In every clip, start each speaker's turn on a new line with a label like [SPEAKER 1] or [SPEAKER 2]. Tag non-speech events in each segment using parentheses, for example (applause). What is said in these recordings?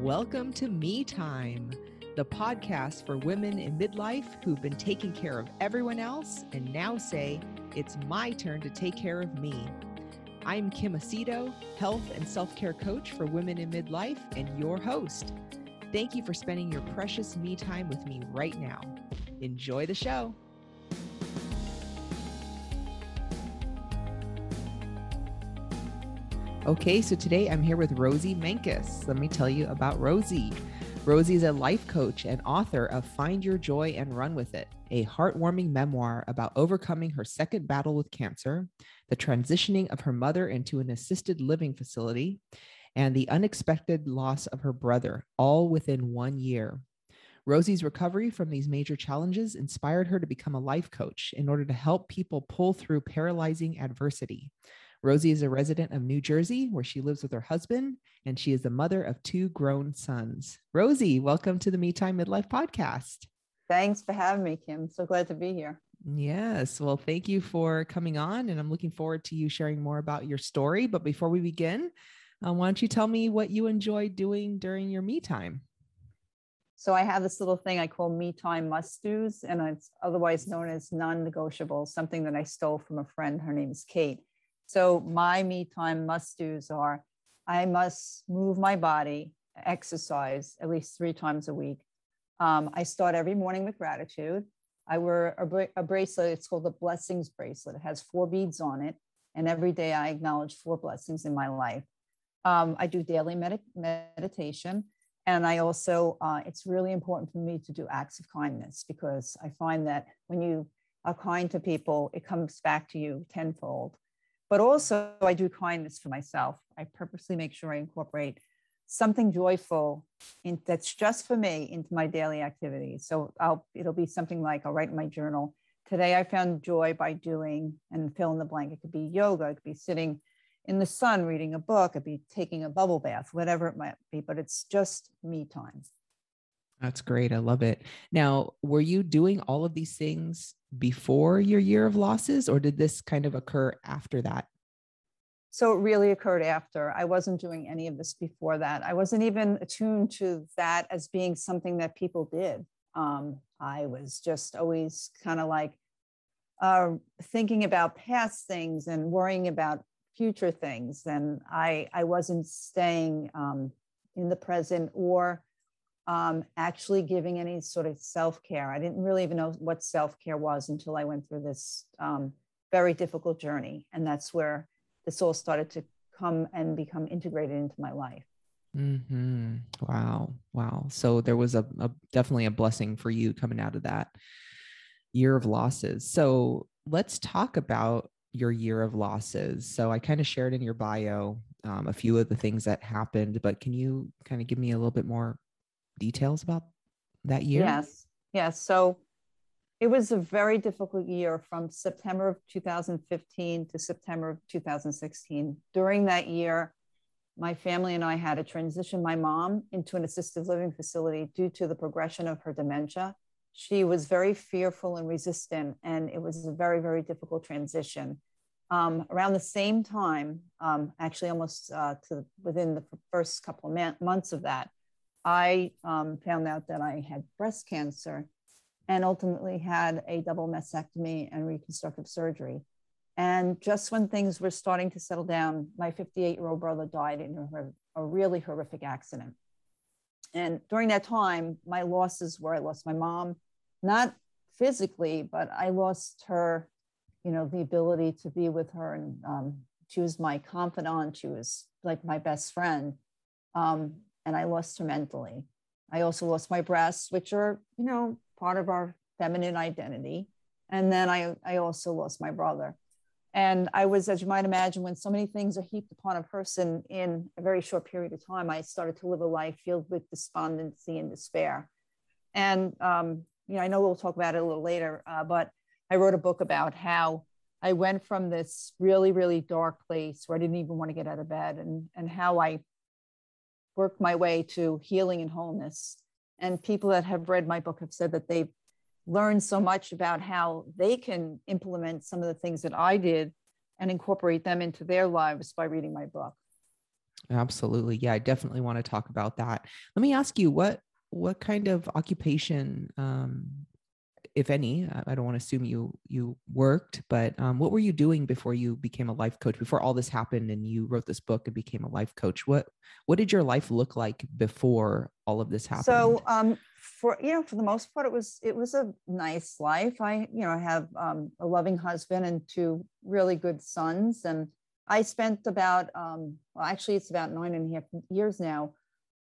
[SPEAKER 1] Welcome to Me Time, the podcast for women in midlife who've been taking care of everyone else and now say, it's my turn to take care of me. I'm Kim Aceto, health and self care coach for women in midlife, and your host. Thank you for spending your precious me time with me right now. Enjoy the show. Okay, so today I'm here with Rosie Menkes. Let me tell you about Rosie. Rosie is a life coach and author of Find Your Joy and Run with It, a heartwarming memoir about overcoming her second battle with cancer, the transitioning of her mother into an assisted living facility, and the unexpected loss of her brother, all within one year. Rosie's recovery from these major challenges inspired her to become a life coach in order to help people pull through paralyzing adversity. Rosie is a resident of New Jersey, where she lives with her husband, and she is the mother of two grown sons. Rosie, welcome to the Me Time Midlife podcast.
[SPEAKER 2] Thanks for having me, Kim. So glad to be here.
[SPEAKER 1] Yes. Well, thank you for coming on, and I'm looking forward to you sharing more about your story. But before we begin, uh, why don't you tell me what you enjoy doing during your me time?
[SPEAKER 2] So I have this little thing I call me time must do's, and it's otherwise known as non-negotiable, something that I stole from a friend. Her name is Kate. So my me time must do's are I must move my body, exercise at least three times a week. Um, I start every morning with gratitude. I wear a, a, bracelet. It's called the blessings bracelet. It has four beads on it. And every day I acknowledge four blessings in my life. Um, I do daily med- meditation. And I also, uh, it's really important for me to do acts of kindness because I find that when you are kind to people, it comes back to you tenfold but also I do kindness for myself. I purposely make sure I incorporate something joyful in, that's just for me into my daily activities. So I'll it'll be something like I'll write in my journal. Today I found joy by doing and fill in the blank. It could be yoga, it could be sitting in the sun reading a book, it could be taking a bubble bath, whatever it might be, but it's just me time.
[SPEAKER 1] That's great. I love it. Now, were you doing all of these things before your year of losses, or did this kind of occur after that?
[SPEAKER 2] So it really occurred after. I wasn't doing any of this before that. I wasn't even attuned to that as being something that people did. Um, I was just always kind of like uh, thinking about past things and worrying about future things. And I, I wasn't staying um, in the present or um, actually giving any sort of self care. I didn't really even know what self care was until I went through this um, very difficult journey. And that's where this soul started to come and become integrated into my life.
[SPEAKER 1] Mm-hmm. Wow. Wow. So there was a, a definitely a blessing for you coming out of that year of losses. So let's talk about your year of losses. So I kind of shared in your bio um, a few of the things that happened, but can you kind of give me a little bit more details about that year?
[SPEAKER 2] Yes. Yes. So it was a very difficult year from September of 2015 to September of 2016. During that year, my family and I had to transition my mom into an assisted living facility due to the progression of her dementia. She was very fearful and resistant, and it was a very, very difficult transition. Um, around the same time, um, actually almost uh, to within the first couple of months of that, I um, found out that I had breast cancer and ultimately had a double mastectomy and reconstructive surgery. And just when things were starting to settle down, my 58 year old brother died in a, a, really horrific accident. And during that time, my losses were I lost my mom, not physically, but I lost her, you know, the ability to be with her. And um, she was my confidant, she was like my best friend. Um, and I lost her mentally. I also lost my breasts, which are, you know, part of our feminine identity. And then I, I also lost my brother. And I was, as you might imagine, when so many things are heaped upon a person in a very short period of time, I started to live a life filled with despondency and despair. And, um, you know, I know we'll talk about it a little later, uh, but I wrote a book about how I went from this really, really dark place where I didn't even want to get out of bed and, and how I worked my way to healing and wholeness. And people that have read my book have said that they've learned so much about how they can implement some of the things that I did and incorporate them into their lives by reading my book.
[SPEAKER 1] Absolutely. Yeah, I definitely want to talk about that. Let me ask you what what kind of occupation um, if any i don't want to assume you you worked but um, what were you doing before you became a life coach before all this happened and you wrote this book and became a life coach? What what did your life look like before all of this happened?
[SPEAKER 2] So um, for you know for the most part it was it was a nice life. I you know i have um, a loving husband and two really good sons and i spent about um, well actually it's about nine and a half years now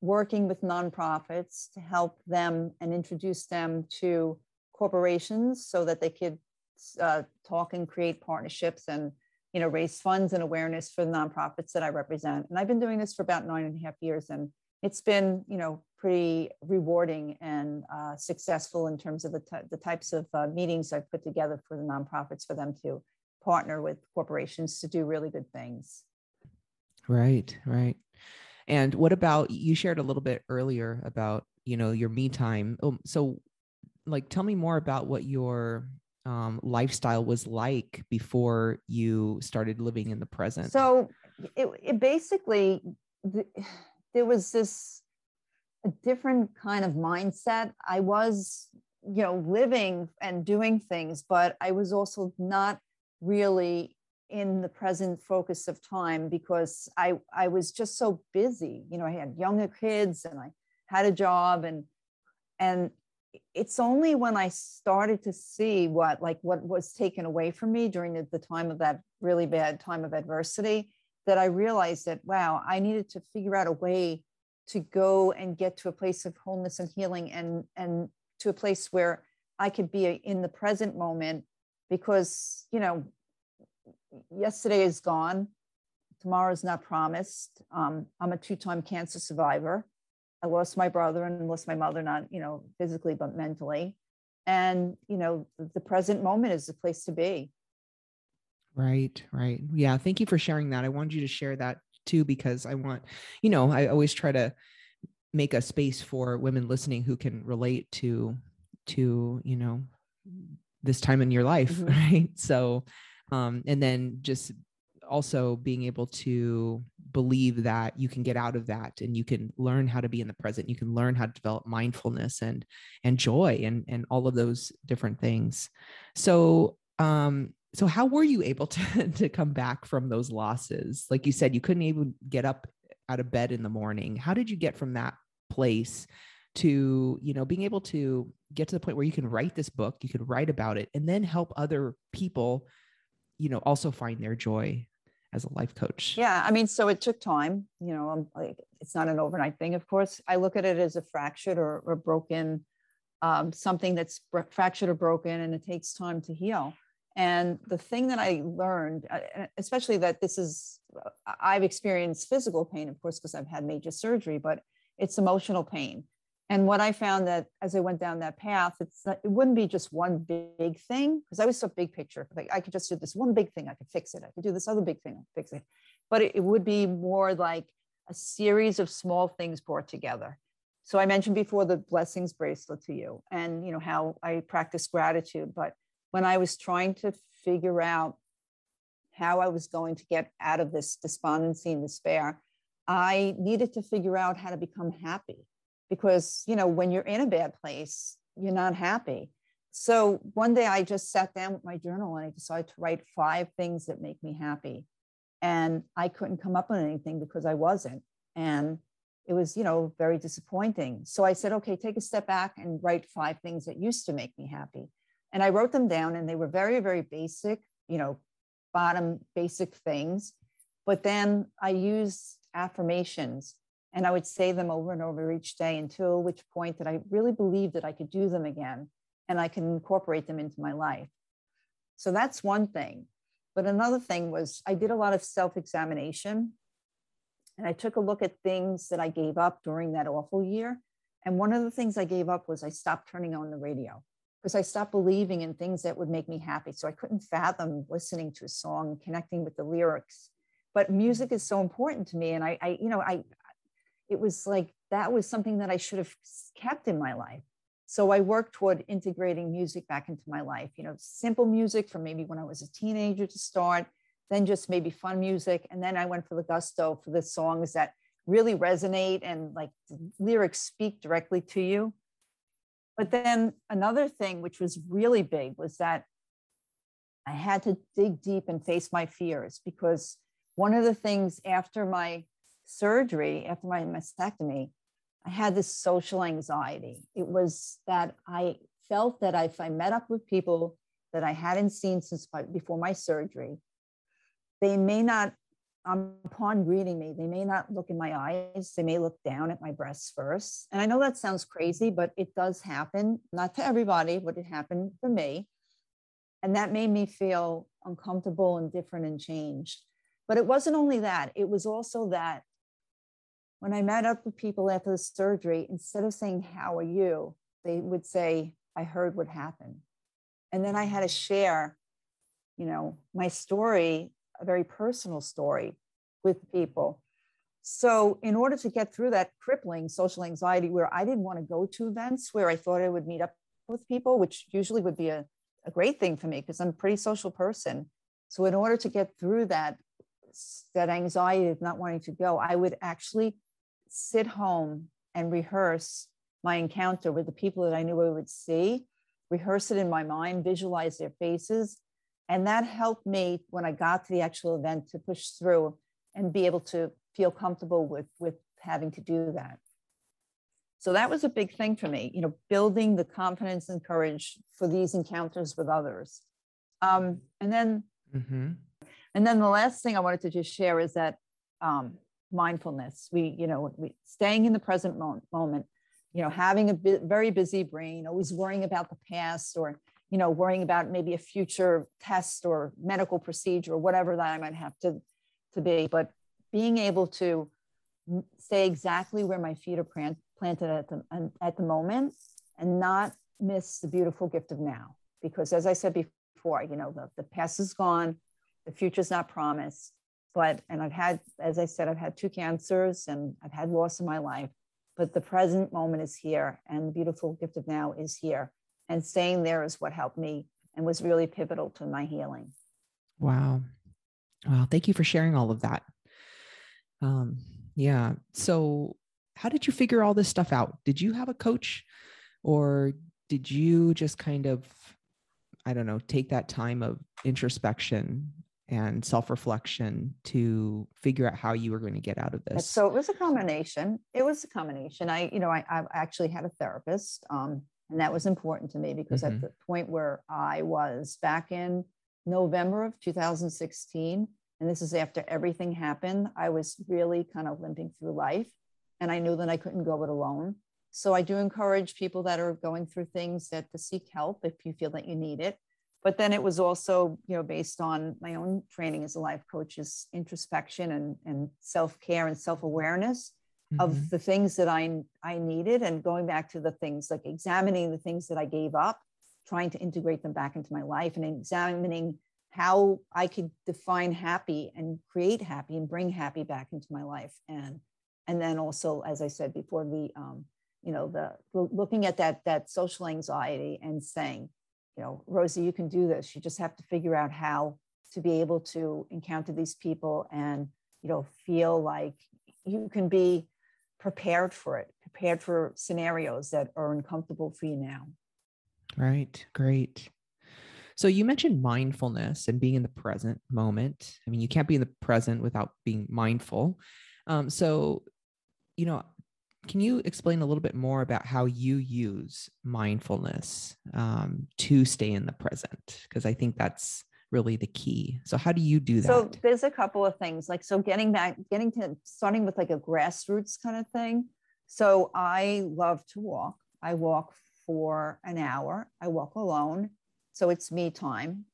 [SPEAKER 2] working with nonprofits to help them and introduce them to corporations so that they could uh, talk and create partnerships and you know raise funds and awareness for the nonprofits that I represent. And I've been doing this for about nine and a half years, and it's been you know pretty rewarding and uh, successful in terms of the, t- the types of uh, meetings I've put together for the nonprofits for them to partner with corporations to do really good things.
[SPEAKER 1] Right, right. And what about you shared a little bit earlier about you know your me time. Oh, so like tell me more about what your um, lifestyle was like before you started living in the present.
[SPEAKER 2] So it, it basically there was this a different kind of mindset. I was, you know, living and doing things, but I was also not really in the present focus of time because I I was just so busy. You know, I had younger kids and I had a job and and it's only when I started to see what like what was taken away from me during the, the time of that really bad time of adversity that I realized that wow, I needed to figure out a way to go and get to a place of wholeness and healing and and to a place where I could be in the present moment because you know yesterday is gone. Tomorrow is not promised. Um, i'm a two-time cancer survivor I lost my brother and lost my mother, not, you know, physically, but mentally. And, you know, the present moment is the place to be.
[SPEAKER 1] Right, right. Yeah. Thank you for sharing that. I wanted you to share that too, because I want, you know, I always try to make a space for women listening who can relate to, to, you know, this time in your life. Mm-hmm. (laughs) Right. So, um, and then just also being able to believe that you can get out of that and you can learn how to be in the present. You can learn how to develop mindfulness and and joy and and all of those different things. So um so how were you able to (laughs) to come back from those losses? Like you said you couldn't even get up out of bed in the morning. How did you get from that place to you know being able to get to the point where you can write this book you can write about it and then help other people you know also find their joy as a life coach?
[SPEAKER 2] Yeah, I mean, so it took time. You know, I'm like it's not an overnight thing. Of course, I look at it as a fractured or, or broken, um, something that's fractured or broken, and it takes time to heal. And the thing that I learned, uh, especially that this is, uh, I've experienced physical pain, of course, because I've had major surgery, but it's emotional pain. And what I found that as I went down that path, it's not, it wouldn't be just one big thing because I was so big picture. Like I could just do this one big thing, I could fix it. I could do this other big thing, I could fix it. But it, it would be more like a series of small things brought together. So I mentioned before the blessings bracelet to you, and you know how I practice gratitude. But when I was trying to figure out how I was going to get out of this despondency and despair, I needed to figure out how to become happy because you know when you're in a bad place you're not happy. So one day i just sat down with my journal and i decided to write five things that make me happy. And i couldn't come up with anything because i wasn't. And it was you know very disappointing. So i said okay take a step back and write five things that used to make me happy. And i wrote them down and they were very very basic you know bottom basic things. But then i used affirmations and I would say them over and over each day until which point that I really believed that I could do them again and I can incorporate them into my life. So that's one thing. But another thing was I did a lot of self examination and I took a look at things that I gave up during that awful year. And one of the things I gave up was I stopped turning on the radio because I stopped believing in things that would make me happy. So I couldn't fathom listening to a song, connecting with the lyrics. But music is so important to me. And I, I you know, I, it was like that was something that I should have kept in my life. So I worked toward integrating music back into my life, you know, simple music from maybe when I was a teenager to start, then just maybe fun music. And then I went for the gusto for the songs that really resonate and like lyrics speak directly to you. But then another thing, which was really big, was that I had to dig deep and face my fears because one of the things after my surgery, after my mastectomy, I had this social anxiety. It was that I felt that if I met up with people that I hadn't seen since before my surgery, they may not, um, upon greeting me, they may not look in my eyes. They may look down at my breasts first. And I know that sounds crazy, but it does happen, not to everybody, but it happened for me. And that made me feel uncomfortable and different and changed. But it wasn't only that, it was also that when I met up with people after the surgery, instead of saying, How are you? they would say, I heard what happened. And then I had to share, you know, my story, a very personal story with people. So, in order to get through that crippling social anxiety where I didn't want to go to events where I thought I would meet up with people, which usually would be a, a great thing for me because I'm a pretty social person. So, in order to get through that, that anxiety of not wanting to go, I would actually sit home and rehearse my encounter with the people that I knew I would see, rehearse it in my mind, visualize their faces. And that helped me when I got to the actual event to push through and be able to feel comfortable with, with having to do that. So that was a big thing for me, you know, building the confidence and courage for these encounters with others. Um, and then, mm-hmm. and then the last thing I wanted to just share is that um, mindfulness. We, you know, we, staying in the present mo- moment you know, having a bit, very busy brain, always worrying about the past or, you know, worrying about maybe a future test or medical procedure or whatever that I might have to, to be. But being able to stay exactly where my feet are planted at the, at the moment and not miss the beautiful gift of now. Because as I said before, you know, the, the past is gone, the future is not promised. But, and I've had, as I said, I've had two cancers and I've had loss in my life but the present moment is here and the beautiful gift of now is here. And staying there is what helped me and was really pivotal to my healing.
[SPEAKER 1] Wow. Wow. Thank you for sharing all of that. Um, yeah. So, how did you figure all this stuff out? Did you have a coach or did you just kind of, I don't know, take that time of introspection and self-reflection to figure out how you were going to get out of this.
[SPEAKER 2] so it was a combination it was a combination. I you know i, I actually had a therapist um, and that was important to me because mm-hmm. at the point where i was back in november of 2016 and this is after everything happened i was really kind of limping through life and i knew that i couldn't go it alone. So i do encourage people that are going through things that to seek help if you feel that you need it but then it was also you know based on my own training as a life coach is introspection and, and self-care and self-awareness mm-hmm. of the things that I, I needed and going back to the things like examining the things that i gave up trying to integrate them back into my life and examining how i could define happy and create happy and bring happy back into my life and and then also as i said before the um, you know the looking at that that social anxiety and saying you know, Rosie, you can do this. You just have to figure out how to be able to encounter these people and, you know, feel like you can be prepared for it, prepared for scenarios that are uncomfortable for you now.
[SPEAKER 1] Right. Great. So you mentioned mindfulness and being in the present moment. I mean, you can't be in the present without being mindful. Um, so, you know, can you explain a little bit more about how you use mindfulness um, to stay in the present? Because I think that's really the key. So how do you do that?
[SPEAKER 2] So there's a couple of things like so getting back, getting to starting with like a grassroots kind of thing. So I love to walk. I walk for an hour. I walk alone. So it's me time.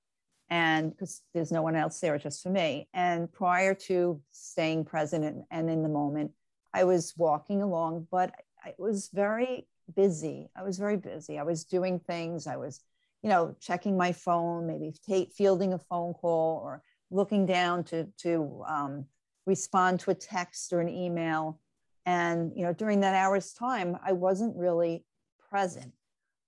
[SPEAKER 2] And because there's no one else there, just for me. And prior to staying present and, and in the moment, I was walking along, but I was very busy. I was very busy. I was doing things. I was, you know, checking my phone, maybe t- fielding a phone call or looking down to to um, respond to a text or an email. And you know, during that hour's time, I wasn't really present.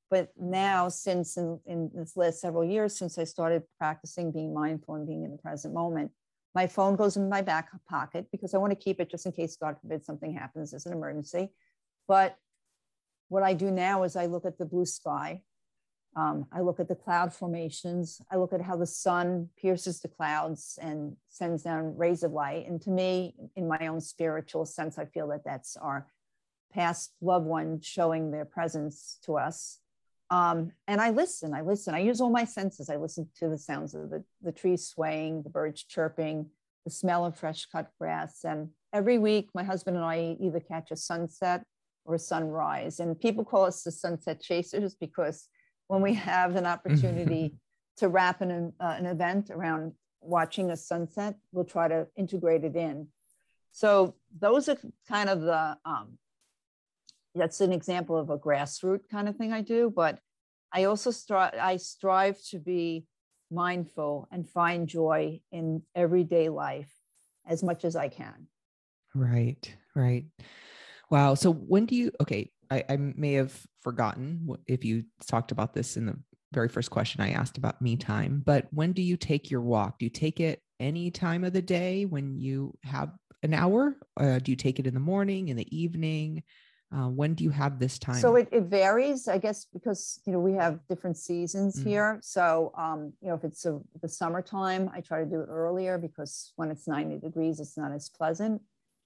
[SPEAKER 2] But now, since in, in this last several years, since I started practicing being mindful and being in the present moment, my phone goes in my back pocket because I want to keep it just in case, God forbid, something happens as an emergency. But what I do now is I look at the blue sky. Um, I look at the cloud formations. I look at how the sun pierces the clouds and sends down rays of light. And to me, in my own spiritual sense, I feel that that's our past loved one showing their presence to us um, and I listen, I listen, I use all my senses. I listen to the sounds of the, the trees swaying, the birds chirping, the smell of fresh cut grass. And every week, my husband and I either catch a sunset or a sunrise. And people call us the sunset chasers because when we have an opportunity (laughs) to wrap an, uh, an event around watching a sunset, we'll try to integrate it in. So those are kind of the um, that's an example of a grassroots kind of thing I do. But I also strive I strive to be mindful and find joy in everyday life as much as I can.
[SPEAKER 1] Right, right. Wow. So when do you okay? I, I may have forgotten if you talked about this in the very first question I asked about me time, but when do you take your walk? Do you take it any time of the day when you have an hour? Uh, do you take it in the morning, in the evening? Uh, when do you have this time?
[SPEAKER 2] So it, it varies, I guess, because you know we have different seasons mm-hmm. here. So um, you know, if it's a, the summertime, I try to do it earlier because when it's 90 degrees, it's not as pleasant.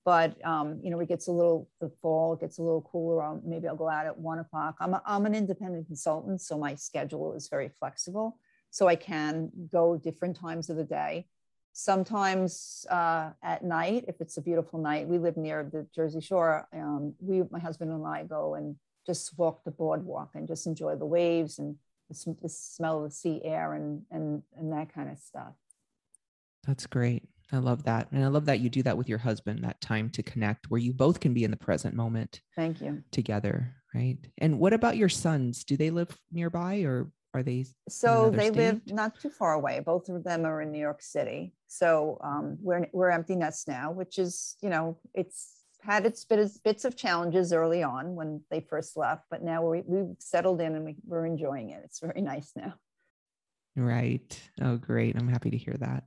[SPEAKER 2] But um, you know, it gets a little the fall, it gets a little cooler. I'll, maybe I'll go out at one o'clock. I'm a, I'm an independent consultant, so my schedule is very flexible. So I can go different times of the day sometimes uh, at night if it's a beautiful night we live near the jersey shore um, we my husband and i go and just walk the boardwalk and just enjoy the waves and the, the smell of the sea air and and and that kind of stuff.
[SPEAKER 1] That's great. I love that. And i love that you do that with your husband that time to connect where you both can be in the present moment
[SPEAKER 2] thank you.
[SPEAKER 1] together right? And what about your sons? Do they live nearby or are they?
[SPEAKER 2] So they state? live not too far away. Both of them are in New York City. So um, we're we're empty nest now, which is you know it's had its bits, bits of challenges early on when they first left, but now we we've settled in and we, we're enjoying it. It's very (laughs) nice now.
[SPEAKER 1] Right. Oh, great. I'm happy to hear that.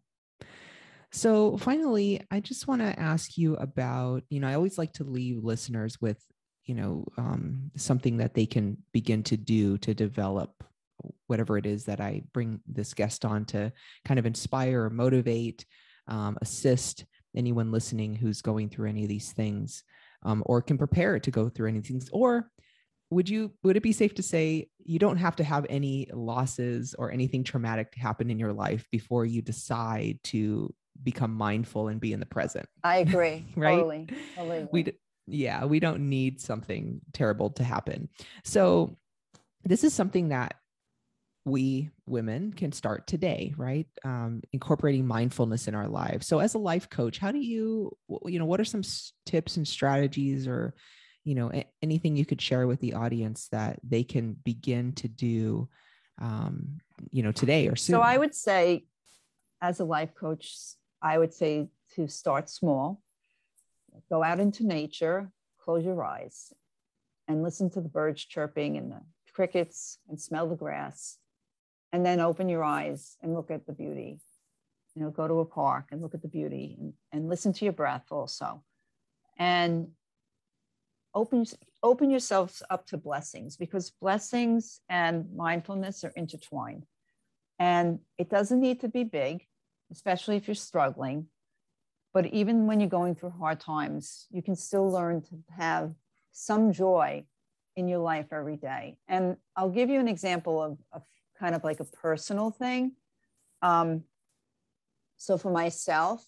[SPEAKER 1] So, finally, I just want to ask you about, you know, I always like to leave listeners with, you know, um, something that they can begin to do to develop whatever it is that I bring this guest on to kind of inspire or motivate, um, assist anyone listening who's going through any of these things um, or can prepare to go through any things. Or would you would it be safe to say you don't have to have any losses or anything traumatic to happen in your life before you decide to become mindful and be in the present?
[SPEAKER 2] I agree. (laughs) Right? Totally, totally.
[SPEAKER 1] we yeah we don't need something terrible to happen. So this is something that we women can start today right? Um, incorporating mindfulness in our lives. So as a life coach how do you you know what are some tips and strategies or you know anything you could share with the audience that they can begin to do um, you know today or soon
[SPEAKER 2] so i would say as a life coach i would say to start small go out into nature close your eyes and listen to the birds chirping and the crickets and smell the grass and then open your eyes and look at the beauty. You know, go to a park and look at the beauty and, and listen to your breath also. And open, open yourselves up to blessings because blessings and mindfulness are intertwined. And it doesn't need to be big, especially if you're struggling. But even when you're going through hard times, you can still learn to have some joy in your life every day. And I'll give you an example of, of kind of like a personal thing. Um, so for myself,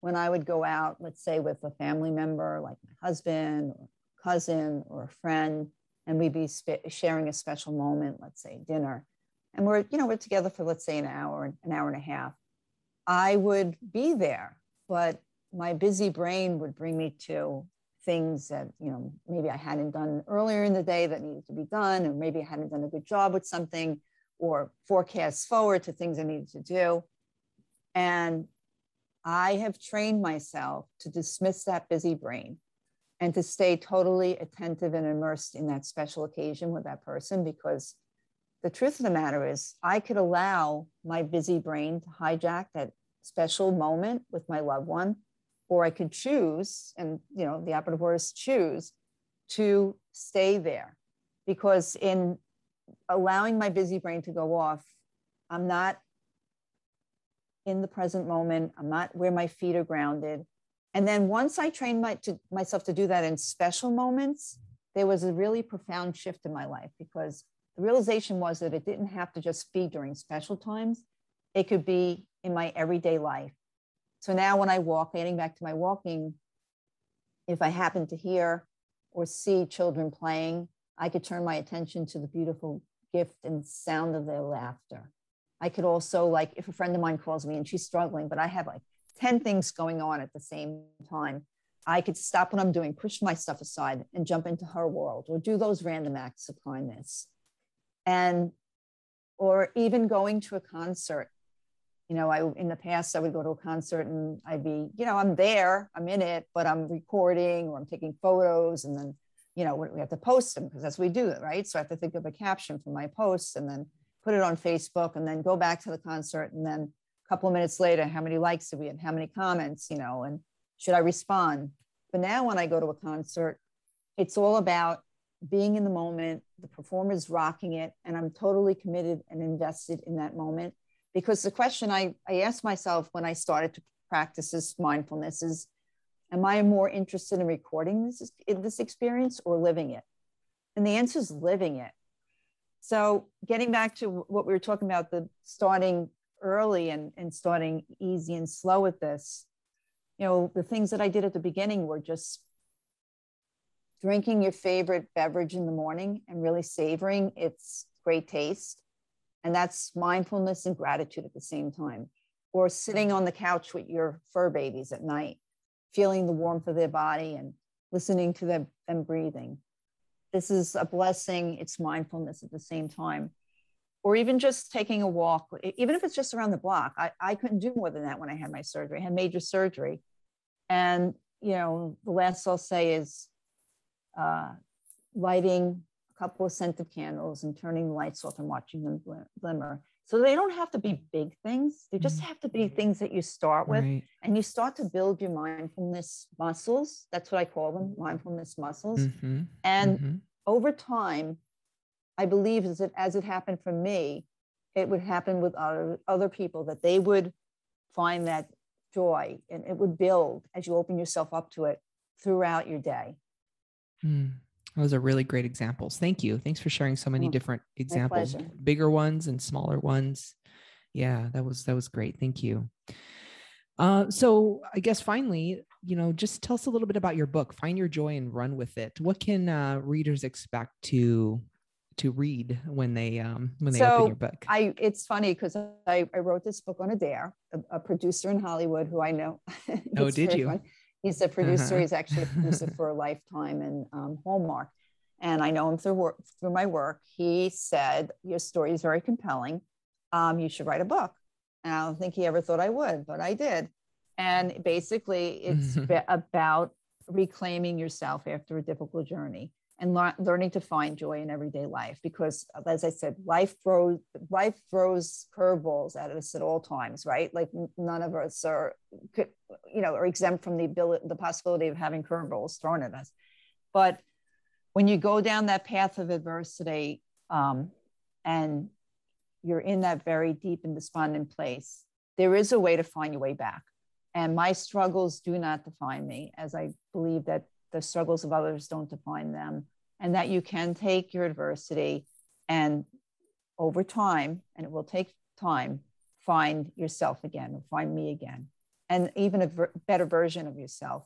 [SPEAKER 2] when I would go out, let's say with a family member like my husband or cousin or a friend, and we'd be sp- sharing a special moment, let's say dinner, and we're you know we're together for let's say an hour, an hour and a half. I would be there, but my busy brain would bring me to things that you know maybe I hadn't done earlier in the day that needed to be done, or maybe I hadn't done a good job with something, or forecasts forward to things I needed to do. And I have trained myself to dismiss that busy brain and to stay totally attentive and immersed in that special occasion with that person because the truth of the matter is, I could allow my busy brain to hijack that special moment with my loved one, or I could choose, and you know, the operative word is choose, to stay there. Because in allowing my busy brain to go off, I'm not in the present moment. I'm not where my feet are grounded. And then once I trained my, to, myself to do that in special moments, there was a really profound shift in my life because the realization was that it didn't have to just be during special times, it could be in my everyday life. So now when I walk, getting back to my walking, if I happen to hear or see children playing, I could turn my attention to the beautiful gift and sound of their laughter. I could also, like, if a friend of mine calls me and she's struggling, but I have like 10 things going on at the same time, I could stop what I'm doing, push my stuff aside, and jump into her world or do those random acts of kindness. And, or even going to a concert. You know, I in the past I would go to a concert and I'd be, you know, I'm there, I'm in it, but I'm recording or I'm taking photos, and then, you know, we have to post them because that's what we do, right? So I have to think of a caption for my posts and then put it on Facebook and then go back to the concert and then a couple of minutes later, how many likes did we have? How many comments, you know, and should I respond? But now when I go to a concert, it's all about being in the moment, the performer's rocking it, and I'm totally committed and invested in that moment. Because the question I, I asked myself when I started to practice this mindfulness is, am I more interested in recording this, this experience or living it? And the answer is living it. So getting back to what we were talking about, the starting early and, and starting easy and slow with this, you know, the things that I did at the beginning were just drinking your favorite beverage in the morning and really savoring its great taste. And that's mindfulness and gratitude at the same time. Or sitting on the couch with your fur babies at night, feeling the warmth of their body and listening to them, breathing. This is a blessing it's mindfulness at the same time. Or even just taking a walk even if it's just around the block. I, I couldn't do more than that when i had my surgery i had major surgery. And you know the last i'll say is uh, lighting a couple of scented candles and turning the lights off and watching them glimmer so they don't have to be big things they just mm-hmm. have to be things that you start with right. and you start to build your mindfulness muscles that's what i call them mindfulness muscles mm-hmm. and mm-hmm. over time i believe as it as it happened for me it would happen with other, other people that they would find that joy and it would build as you open yourself up to it throughout your day
[SPEAKER 1] mm. Those are really great examples. Thank you. Thanks for sharing so many oh, different examples, bigger ones and smaller ones. Yeah, that was that was great. Thank you. Uh, so I guess finally, you know, just tell us a little bit about your book, Find Your Joy and Run with It. What can uh, readers expect to to read when they um, when they so open your book?
[SPEAKER 2] I it's funny because I, I wrote this book on a dare, a, a producer in Hollywood who I know. (laughs)
[SPEAKER 1] oh, did you? Fun.
[SPEAKER 2] He's a producer. Uh-huh. He's actually a producer for a Lifetime and um, Hallmark. And I know him through work, through my work. He said, Your story is very compelling. Um, you should write a book. And I don't think he ever thought I would, but I did. And basically, it's (laughs) about reclaiming yourself after a difficult journey and le- learning to find joy in everyday life because as i said life throws life throws curveballs at us at all times right? Like none of us are you know are exempt from the ability the possibility of having curveballs thrown at us. But when you go down that path of adversity um, and you're in that very deep and despondent place there is a way to find your way back. And my struggles do not define me as i believe that the struggles of others don't define them, and that you can take your adversity and over time, and it will take time, find yourself again find me again, and even a ver- better version of yourself.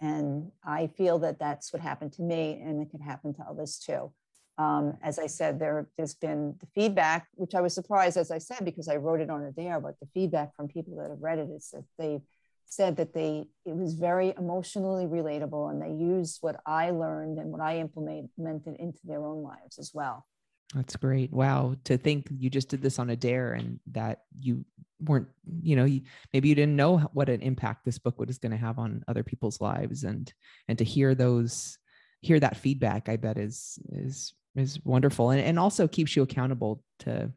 [SPEAKER 2] And I feel that that's what happened to me, and it can happen to others too. Um, as I said, there, has been the feedback, which I was surprised, as I said, because I wrote it on a dare, but the feedback from people that have read it is that they said that they it was very emotionally relatable and they used what I learned and what I implemented into their own lives as well.
[SPEAKER 1] That's great. Wow. To think you just did this on a dare and that you weren't, you know, maybe you didn't know what an impact this book was going to have on other people's lives and and to hear those hear that feedback I bet is is is wonderful and, and also keeps you accountable to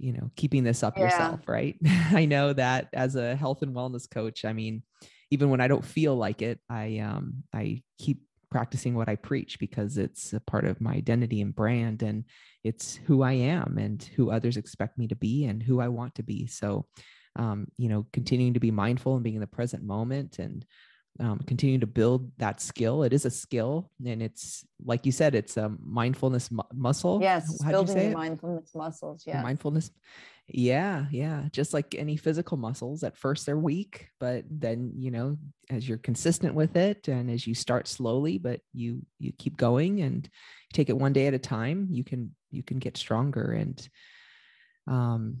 [SPEAKER 1] you know keeping this up yeah. yourself right (laughs) i know that as a health and wellness coach i mean even when i don't feel like it i um i keep practicing what i preach because it's a part of my identity and brand and it's who i am and who others expect me to be and who i want to be so um, you know continuing to be mindful and being in the present moment and um, continue to build that skill. It is a skill, and it's like you said, it's a mindfulness mu- muscle.
[SPEAKER 2] Yes, How'd building the mindfulness muscles. Yeah,
[SPEAKER 1] mindfulness. Yeah, yeah. Just like any physical muscles, at first they're weak, but then you know, as you're consistent with it, and as you start slowly, but you you keep going and take it one day at a time, you can you can get stronger and um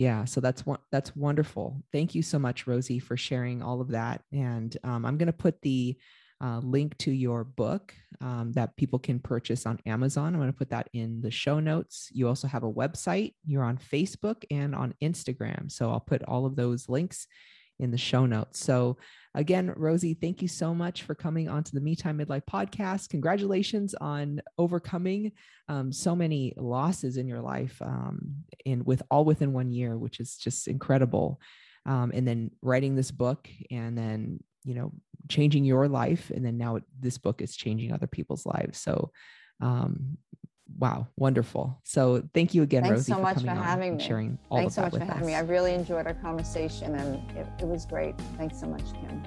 [SPEAKER 1] yeah so that's one that's wonderful. Thank you so much rosie for sharing all of that and um, i'm going to put the uh, link to your book um, that people can purchase on amazon. I'm going to put that in the show notes. You also have a website. You're on facebook and on instagram so i'll put all of those links in the show notes. So, again, Rosie, thank you so much for coming onto the Me Time Midlife podcast. Congratulations on overcoming um, so many losses in your life, um, and with all within one year, which is just incredible. Um, and then writing this book, and then you know changing your life, and then now this book is changing other people's lives. So, um, wow, wonderful. So thank you again,
[SPEAKER 2] Thanks
[SPEAKER 1] Rosie,
[SPEAKER 2] so
[SPEAKER 1] for
[SPEAKER 2] much
[SPEAKER 1] coming
[SPEAKER 2] for having
[SPEAKER 1] me. sharing all
[SPEAKER 2] Thanks so much for having
[SPEAKER 1] us.
[SPEAKER 2] me. I really enjoyed our conversation and it, it was great. Thanks so much, Kim.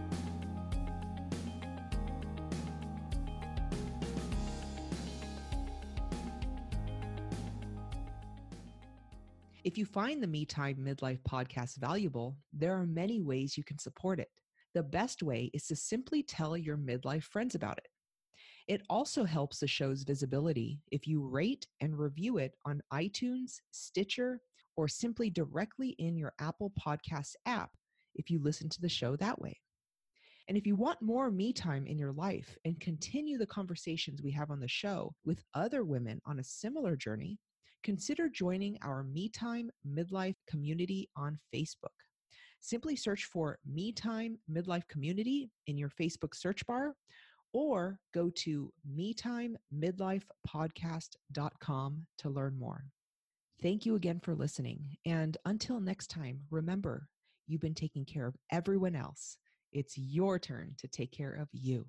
[SPEAKER 1] If you find the Me Time Midlife podcast valuable, there are many ways you can support it. The best way is to simply tell your midlife friends about it. It also helps the show's visibility if you rate and review it on iTunes, Stitcher, or simply directly in your Apple Podcast app if you listen to the show that way. And if you want more me time in your life and continue the conversations we have on the show with other women on a similar journey, consider joining our Me Time Midlife community on Facebook. Simply search for Me Time Midlife Community in your Facebook search bar or go to metimemidlifepodcast.com to learn more. Thank you again for listening. And until next time, remember, you've been taking care of everyone else. It's your turn to take care of you.